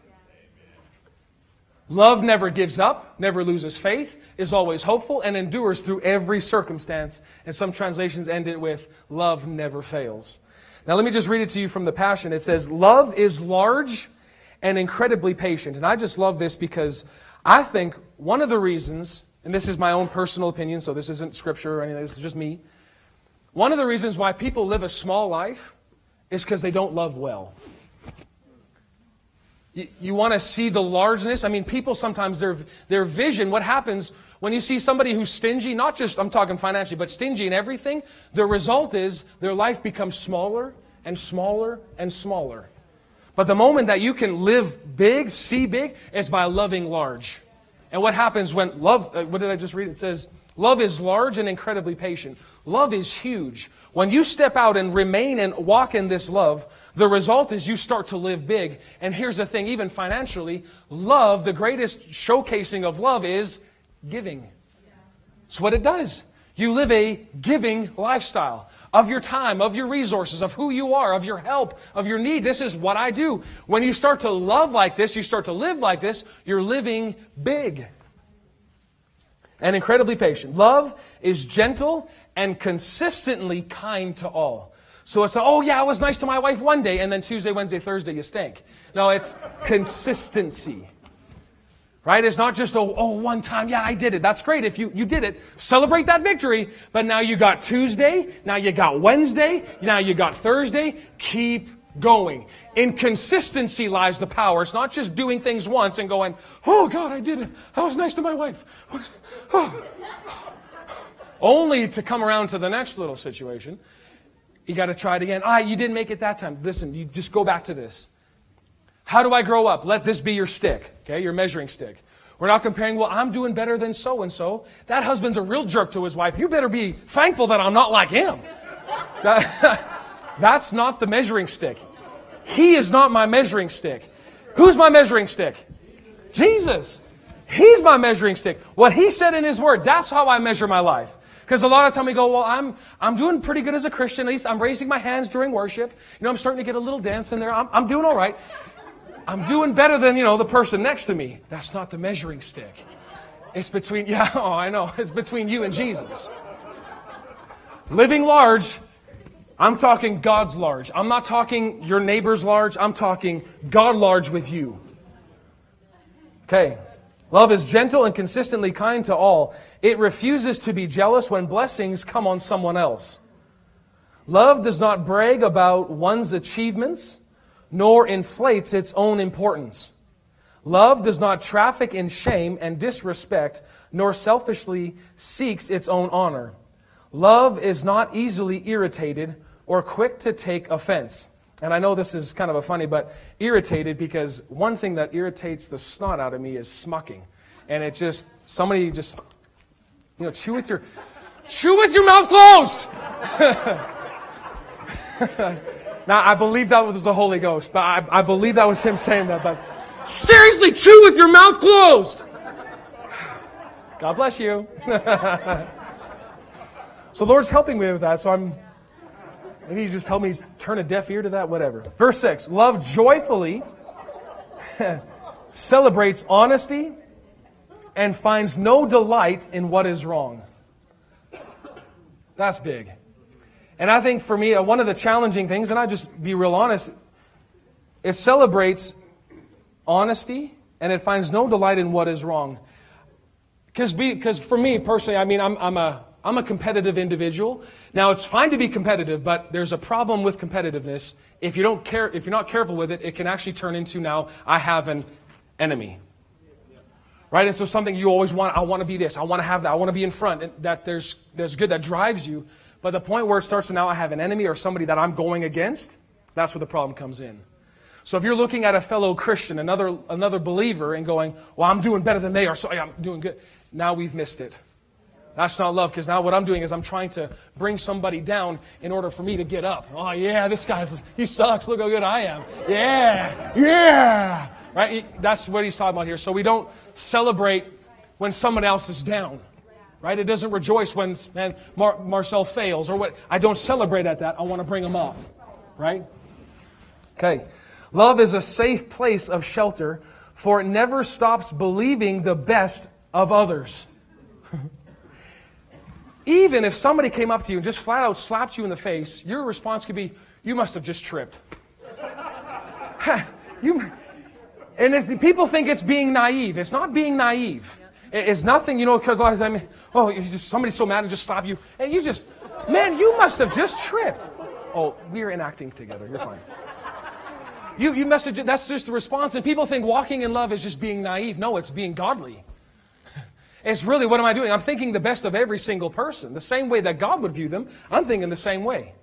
Love never gives up, never loses faith, is always hopeful, and endures through every circumstance. And some translations end it with, love never fails. Now, let me just read it to you from the Passion. It says, Love is large and incredibly patient. And I just love this because I think one of the reasons, and this is my own personal opinion, so this isn't scripture or anything, this is just me. One of the reasons why people live a small life is because they don't love well. You, you want to see the largeness? I mean, people sometimes, their, their vision, what happens when you see somebody who's stingy, not just, I'm talking financially, but stingy in everything, the result is their life becomes smaller and smaller and smaller. But the moment that you can live big, see big, is by loving large. And what happens when love, uh, what did I just read? It says, Love is large and incredibly patient. Love is huge. When you step out and remain and walk in this love, the result is you start to live big. And here's the thing, even financially, love, the greatest showcasing of love is giving. It's what it does. You live a giving lifestyle of your time, of your resources, of who you are, of your help, of your need. This is what I do. When you start to love like this, you start to live like this, you're living big and incredibly patient. Love is gentle and consistently kind to all. So it's, oh yeah, I was nice to my wife one day, and then Tuesday, Wednesday, Thursday, you stink. No, it's consistency. Right? It's not just, oh, oh, one time, yeah, I did it. That's great if you, you did it. Celebrate that victory. But now you got Tuesday, now you got Wednesday, now you got Thursday. Keep going. In consistency lies the power. It's not just doing things once and going, oh God, I did it. I was nice to my wife. Only to come around to the next little situation. You got to try it again. Ah, you didn't make it that time. Listen, you just go back to this. How do I grow up? Let this be your stick, okay, your measuring stick. We're not comparing, well, I'm doing better than so and so. That husband's a real jerk to his wife. You better be thankful that I'm not like him. That's not the measuring stick. He is not my measuring stick. Who's my measuring stick? Jesus. He's my measuring stick. What he said in his word, that's how I measure my life. Because a lot of time we go, well, I'm, I'm doing pretty good as a Christian. At least I'm raising my hands during worship. You know, I'm starting to get a little dance in there. I'm, I'm doing all right. I'm doing better than, you know, the person next to me. That's not the measuring stick. It's between, yeah, oh, I know. It's between you and Jesus. Living large I'm talking God's large. I'm not talking your neighbor's large. I'm talking God large with you. Okay. Love is gentle and consistently kind to all. It refuses to be jealous when blessings come on someone else. Love does not brag about one's achievements, nor inflates its own importance. Love does not traffic in shame and disrespect, nor selfishly seeks its own honor. Love is not easily irritated or quick to take offense. and I know this is kind of a funny, but irritated because one thing that irritates the snot out of me is smucking. And it just, somebody just, you know, chew with your, chew with your mouth closed! now, I believe that was the Holy Ghost, but I, I believe that was him saying that, but seriously, chew with your mouth closed! God bless you. so Lord's helping me with that, so I'm Maybe he's just helped me turn a deaf ear to that, whatever. Verse 6 Love joyfully celebrates honesty and finds no delight in what is wrong. That's big. And I think for me, uh, one of the challenging things, and I just be real honest, it celebrates honesty and it finds no delight in what is wrong. Because for me personally, I mean, I'm, I'm, a, I'm a competitive individual. Now, it's fine to be competitive, but there's a problem with competitiveness. If you don't care, if you're not careful with it, it can actually turn into now I have an enemy. Right? And so something you always want, I want to be this, I want to have that, I want to be in front. And that there's there's good that drives you. But the point where it starts to now I have an enemy or somebody that I'm going against, that's where the problem comes in. So if you're looking at a fellow Christian, another another believer, and going, Well, I'm doing better than they are, so I'm doing good, now we've missed it. That's not love because now what I'm doing is I'm trying to bring somebody down in order for me to get up. Oh, yeah, this guy's, he sucks. Look how good I am. Yeah, yeah. Right? That's what he's talking about here. So we don't celebrate when someone else is down. Right? It doesn't rejoice when man, Mar- Marcel fails or what. I don't celebrate at that. I want to bring him up. Right? Okay. Love is a safe place of shelter, for it never stops believing the best of others. Even if somebody came up to you and just flat out slapped you in the face, your response could be, You must have just tripped. you, and people think it's being naive. It's not being naive. It's nothing, you know, because a lot of times, oh, you just, somebody's so mad and just slap you. And you just, man, you must have just tripped. Oh, we're enacting together. You're fine. You, you message, that's just the response. And people think walking in love is just being naive. No, it's being godly. It's really, what am I doing? I'm thinking the best of every single person. The same way that God would view them, I'm thinking the same way.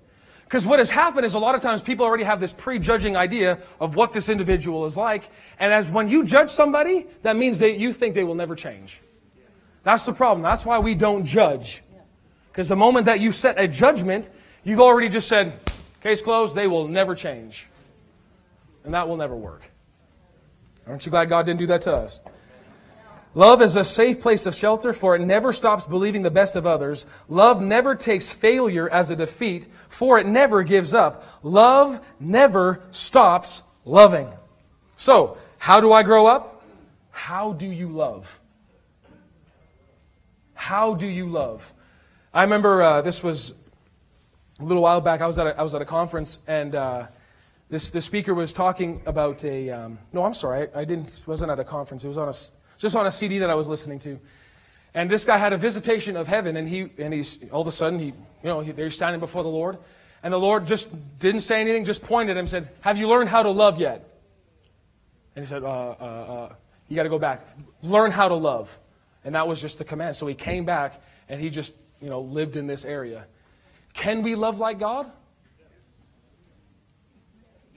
Because what has happened is a lot of times people already have this prejudging idea of what this individual is like. And as when you judge somebody, that means that you think they will never change. That's the problem. That's why we don't judge. Because the moment that you set a judgment, you've already just said, case closed, they will never change. And that will never work. Aren't you glad God didn't do that to us? Love is a safe place of shelter, for it never stops believing the best of others. Love never takes failure as a defeat, for it never gives up. Love never stops loving. So, how do I grow up? How do you love? How do you love? I remember uh, this was a little while back. I was at a, I was at a conference, and uh, this the speaker was talking about a. Um, no, I'm sorry, I, I didn't. Wasn't at a conference. It was on a just on a CD that I was listening to. And this guy had a visitation of heaven, and he and he's all of a sudden he you know he, they're standing before the Lord, and the Lord just didn't say anything, just pointed at him and said, "Have you learned how to love yet?" And he said, uh, uh, uh, "You got to go back, learn how to love," and that was just the command. So he came back, and he just you know lived in this area. Can we love like God?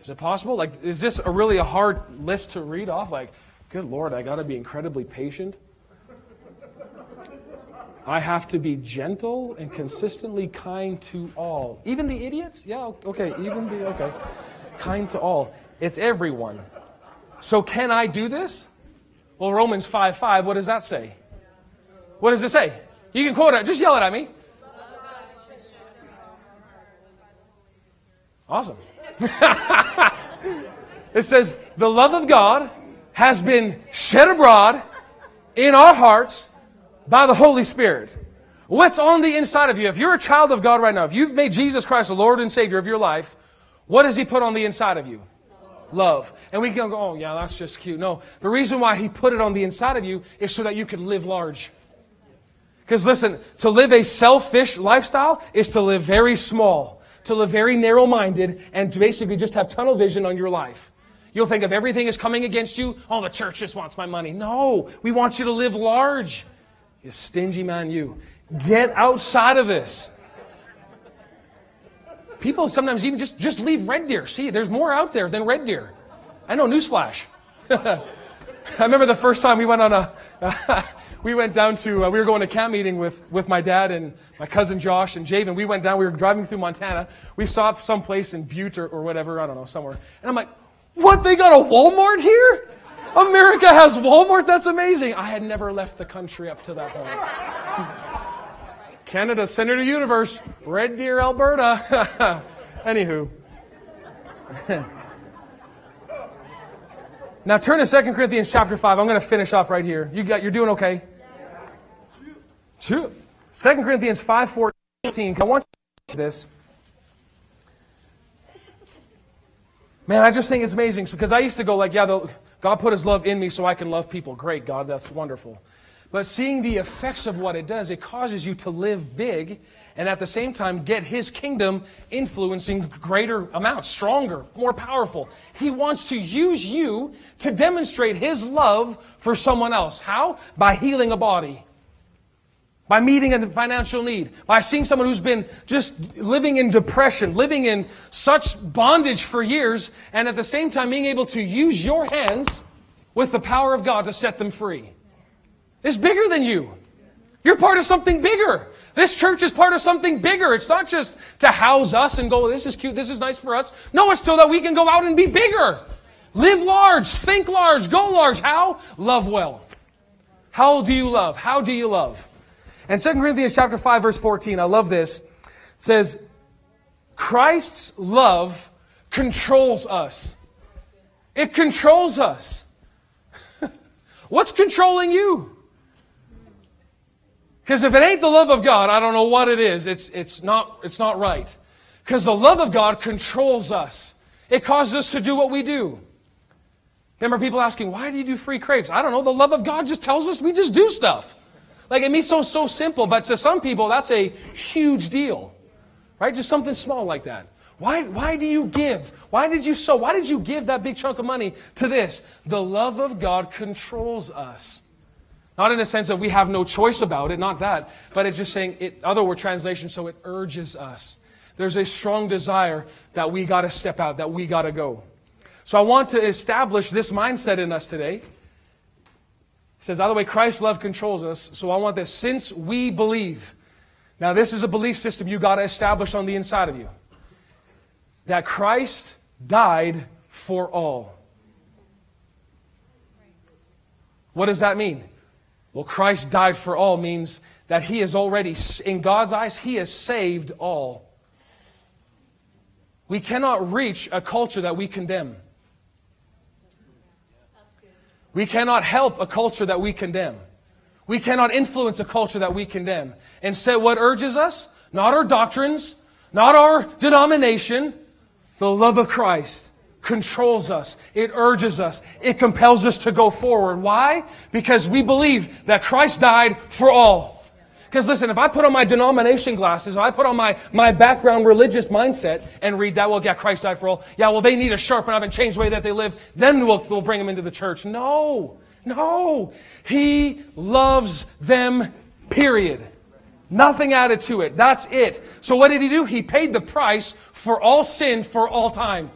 Is it possible? Like, is this a really a hard list to read off? Like, Good Lord, I got to be incredibly patient. I have to be gentle and consistently kind to all. Even the idiots? Yeah, okay, even the, okay. Kind to all. It's everyone. So can I do this? Well, Romans 5 5, what does that say? What does it say? You can quote it, just yell it at me. Awesome. it says, the love of God has been shed abroad in our hearts by the Holy Spirit. What's on the inside of you? If you're a child of God right now, if you've made Jesus Christ the Lord and Savior of your life, what does He put on the inside of you? Love. And we can go, oh, yeah, that's just cute. No. The reason why He put it on the inside of you is so that you could live large. Because listen, to live a selfish lifestyle is to live very small, to live very narrow minded, and to basically just have tunnel vision on your life. You'll think of everything is coming against you. Oh, the church just wants my money. No, we want you to live large. You stingy man, you. Get outside of this. People sometimes even just, just leave Red Deer. See, there's more out there than Red Deer. I know, newsflash. I remember the first time we went on a, we went down to, uh, we were going to camp meeting with, with my dad and my cousin Josh and Javen. We went down, we were driving through Montana. We stopped someplace in Butte or, or whatever, I don't know, somewhere. And I'm like, what, they got a Walmart here? America has Walmart? That's amazing. I had never left the country up to that point. Canada, center of the universe, Red Deer, Alberta. Anywho. now turn to 2 Corinthians chapter 5. I'm going to finish off right here. You got, you're doing okay? Two. 2 Corinthians 5 14. I want you to this. Man, I just think it's amazing because I used to go like, yeah, the, God put His love in me so I can love people. Great, God, that's wonderful. But seeing the effects of what it does, it causes you to live big and at the same time get His kingdom influencing greater amounts, stronger, more powerful. He wants to use you to demonstrate His love for someone else. How? By healing a body by meeting a financial need, by seeing someone who's been just living in depression, living in such bondage for years, and at the same time being able to use your hands with the power of God to set them free. It's bigger than you. You're part of something bigger. This church is part of something bigger. It's not just to house us and go, oh, this is cute, this is nice for us. No, it's so that we can go out and be bigger. Live large, think large, go large. How? Love well. How do you love? How do you love? And 2 Corinthians chapter 5 verse 14, I love this, says, Christ's love controls us. It controls us. What's controlling you? Because if it ain't the love of God, I don't know what it is. It's, it's, not, it's not right. Because the love of God controls us. It causes us to do what we do. Remember people asking, why do you do free crepes? I don't know. The love of God just tells us we just do stuff. Like it may so so simple, but to some people that's a huge deal. Right? Just something small like that. Why, why do you give? Why did you sow? Why did you give that big chunk of money to this? The love of God controls us. Not in the sense that we have no choice about it, not that, but it's just saying it, other word translation, so it urges us. There's a strong desire that we got to step out, that we got to go. So I want to establish this mindset in us today says, by the way, Christ's love controls us. So I want this. Since we believe, now this is a belief system you got to establish on the inside of you, that Christ died for all. What does that mean? Well, Christ died for all means that he is already, in God's eyes, he has saved all. We cannot reach a culture that we condemn. We cannot help a culture that we condemn. We cannot influence a culture that we condemn. Instead, what urges us? Not our doctrines, not our denomination. The love of Christ controls us. It urges us. It compels us to go forward. Why? Because we believe that Christ died for all. Because listen, if I put on my denomination glasses, if I put on my, my background religious mindset and read that, well, yeah, Christ died for all. Yeah, well, they need to sharpen up and change the way that they live. Then we'll, we'll bring them into the church. No, no. He loves them, period. Nothing added to it. That's it. So what did he do? He paid the price for all sin for all time.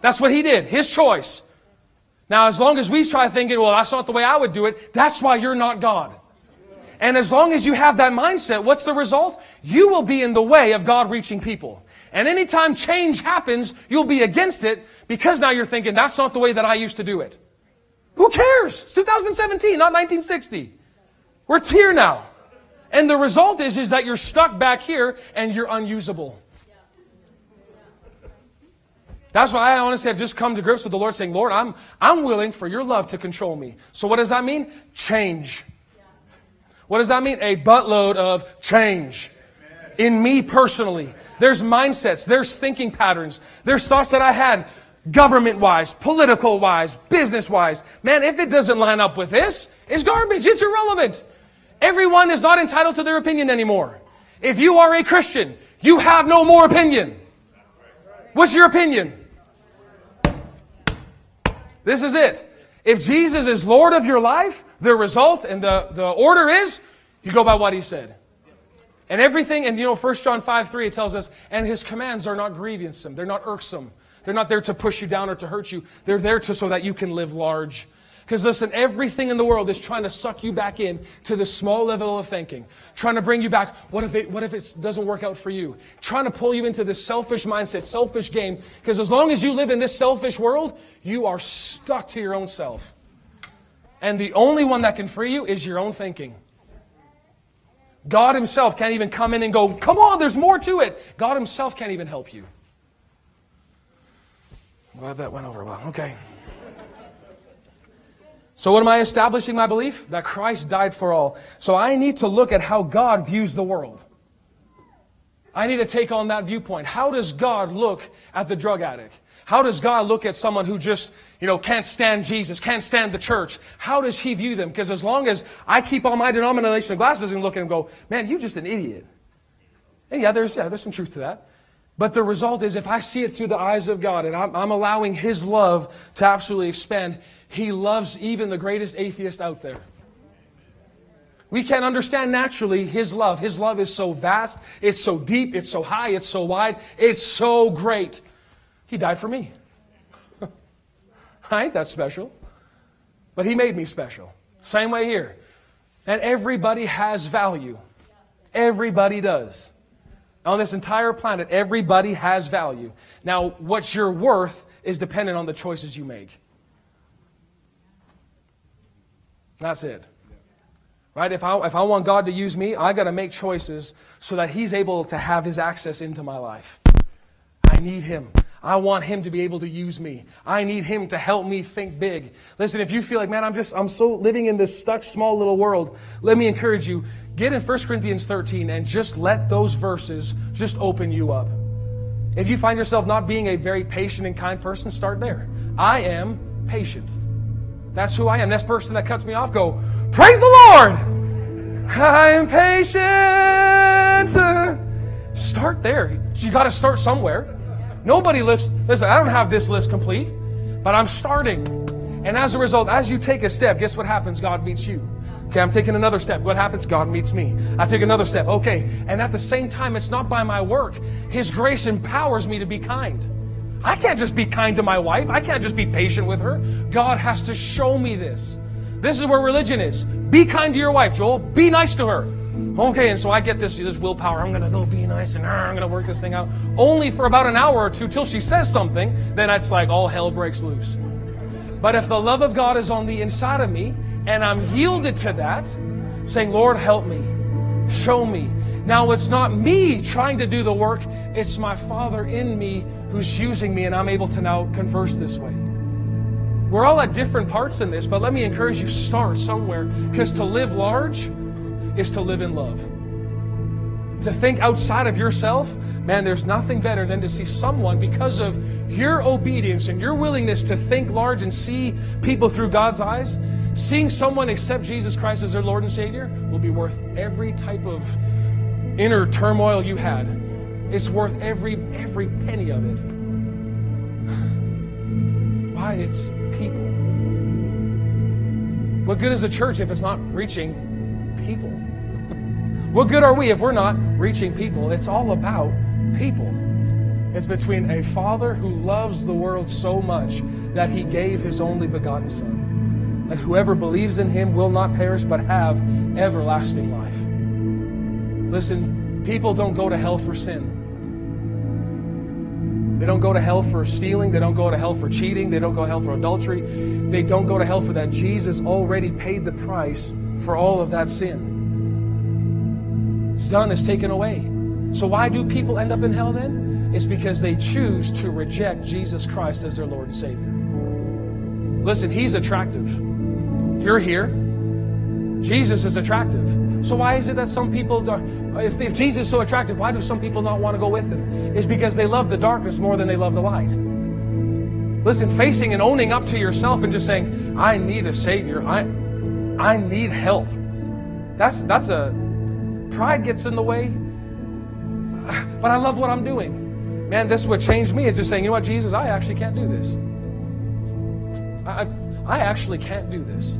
That's what he did. His choice. Now, as long as we try thinking, well, that's not the way I would do it, that's why you're not God. And as long as you have that mindset, what's the result? You will be in the way of God reaching people. And anytime change happens, you'll be against it because now you're thinking, that's not the way that I used to do it. Who cares? It's 2017, not 1960. We're here now. And the result is, is that you're stuck back here and you're unusable. That's why I honestly have just come to grips with the Lord saying, Lord, I'm, I'm willing for your love to control me. So what does that mean? Change. What does that mean? A buttload of change. In me personally. There's mindsets, there's thinking patterns, there's thoughts that I had government wise, political wise, business wise. Man, if it doesn't line up with this, it's garbage. It's irrelevant. Everyone is not entitled to their opinion anymore. If you are a Christian, you have no more opinion. What's your opinion? This is it. If Jesus is Lord of your life, the result and the, the order is you go by what he said. And everything, and you know, 1 John 5 3, it tells us, and his commands are not grievous, they're not irksome. They're not there to push you down or to hurt you. They're there to, so that you can live large. Because listen, everything in the world is trying to suck you back in to this small level of thinking. Trying to bring you back. What if it, what if it doesn't work out for you? Trying to pull you into this selfish mindset, selfish game. Because as long as you live in this selfish world, you are stuck to your own self. And the only one that can free you is your own thinking. God Himself can't even come in and go, come on, there's more to it. God Himself can't even help you. Glad that went over well. Okay. So, what am I establishing my belief? That Christ died for all. So, I need to look at how God views the world. I need to take on that viewpoint. How does God look at the drug addict? How does God look at someone who just, you know, can't stand Jesus, can't stand the church? How does He view them? Because as long as I keep on my denominational glasses and look at Him and go, man, you're just an idiot. And yeah, there's, yeah, there's some truth to that. But the result is if I see it through the eyes of God and I'm, I'm allowing His love to absolutely expand, He loves even the greatest atheist out there. We can't understand naturally His love. His love is so vast, it's so deep, it's so high, it's so wide, it's so great. He died for me. I ain't that special. But He made me special. Same way here. And everybody has value. Everybody does. On this entire planet, everybody has value. Now, what you're worth is dependent on the choices you make. That's it. Right? If I, if I want God to use me, I got to make choices so that He's able to have His access into my life. I need Him. I want Him to be able to use me. I need Him to help me think big. Listen, if you feel like, man, I'm just, I'm so living in this stuck small little world, let me encourage you. Get in 1 Corinthians 13 and just let those verses just open you up. If you find yourself not being a very patient and kind person, start there. I am patient. That's who I am. This person that cuts me off, go, Praise the Lord! I am patient. Start there. You got to start somewhere. Nobody lists, listen, I don't have this list complete, but I'm starting. And as a result, as you take a step, guess what happens? God meets you. Okay, I'm taking another step. What happens? God meets me. I take another step. Okay. And at the same time, it's not by my work. His grace empowers me to be kind. I can't just be kind to my wife. I can't just be patient with her. God has to show me this. This is where religion is. Be kind to your wife, Joel. Be nice to her. Okay, and so I get this, this willpower. I'm going to go be nice and uh, I'm going to work this thing out. Only for about an hour or two till she says something, then it's like all hell breaks loose. But if the love of God is on the inside of me, and I'm yielded to that, saying, Lord, help me, show me. Now it's not me trying to do the work, it's my Father in me who's using me, and I'm able to now converse this way. We're all at different parts in this, but let me encourage you start somewhere because to live large is to live in love. To think outside of yourself, man, there's nothing better than to see someone because of your obedience and your willingness to think large and see people through God's eyes Seeing someone accept Jesus Christ as their Lord and Savior will be worth every type of inner turmoil you had. It's worth every every penny of it. Why? It's people. What good is a church if it's not reaching people? What good are we if we're not reaching people? It's all about people. It's between a father who loves the world so much that he gave his only begotten son that whoever believes in him will not perish but have everlasting life. Listen, people don't go to hell for sin. They don't go to hell for stealing. They don't go to hell for cheating. They don't go to hell for adultery. They don't go to hell for that. Jesus already paid the price for all of that sin. It's done, it's taken away. So why do people end up in hell then? It's because they choose to reject Jesus Christ as their Lord and Savior. Listen, He's attractive. You're here. Jesus is attractive. So why is it that some people, if, if Jesus is so attractive, why do some people not want to go with him? It's because they love the darkness more than they love the light. Listen, facing and owning up to yourself and just saying, I need a Savior. I, I need help. That's, that's a, pride gets in the way. But I love what I'm doing. Man, this is what changed me is just saying, you know what, Jesus, I actually can't do this. I, I actually can't do this.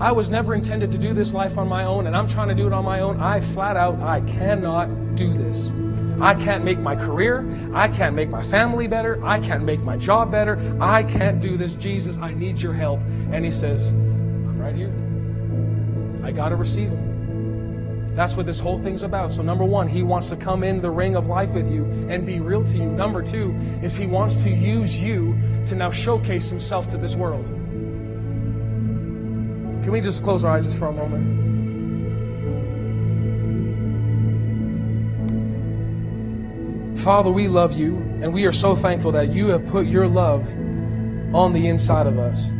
I was never intended to do this life on my own, and I'm trying to do it on my own. I flat out, I cannot do this. I can't make my career. I can't make my family better. I can't make my job better. I can't do this. Jesus, I need your help. And he says, I'm right here. I got to receive him. That's what this whole thing's about. So, number one, he wants to come in the ring of life with you and be real to you. Number two is he wants to use you to now showcase himself to this world. Can we just close our eyes just for a moment? Father, we love you, and we are so thankful that you have put your love on the inside of us.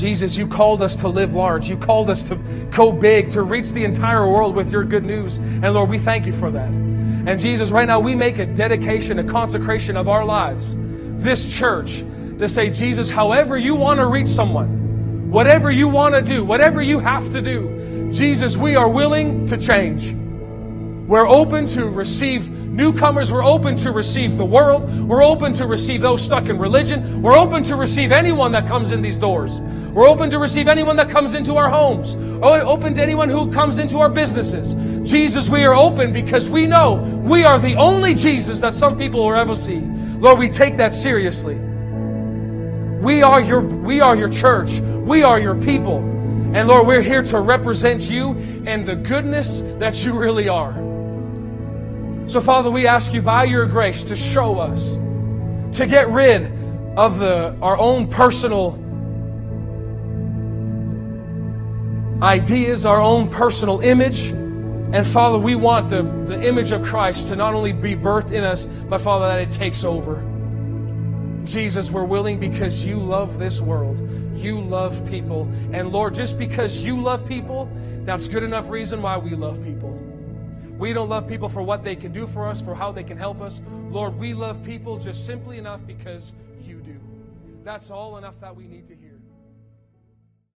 Jesus, you called us to live large. You called us to go big, to reach the entire world with your good news. And Lord, we thank you for that. And Jesus, right now we make a dedication, a consecration of our lives, this church, to say, Jesus, however you want to reach someone, whatever you want to do, whatever you have to do, Jesus, we are willing to change. We're open to receive newcomers. We're open to receive the world. We're open to receive those stuck in religion. We're open to receive anyone that comes in these doors. We're open to receive anyone that comes into our homes. Open to anyone who comes into our businesses. Jesus, we are open because we know we are the only Jesus that some people will ever see. Lord, we take that seriously. We are your, we are your church. We are your people. And Lord, we're here to represent you and the goodness that you really are. So, Father, we ask you by your grace to show us, to get rid of the, our own personal ideas, our own personal image. And Father, we want the, the image of Christ to not only be birthed in us, but Father, that it takes over. Jesus, we're willing because you love this world. You love people. And Lord, just because you love people, that's good enough reason why we love people. We don't love people for what they can do for us, for how they can help us. Lord, we love people just simply enough because you do. That's all enough that we need to hear.